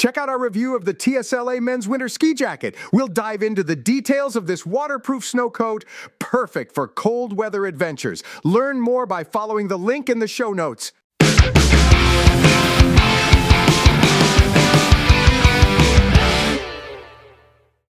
Check out our review of the TSLA men's winter ski jacket. We'll dive into the details of this waterproof snow coat, perfect for cold weather adventures. Learn more by following the link in the show notes.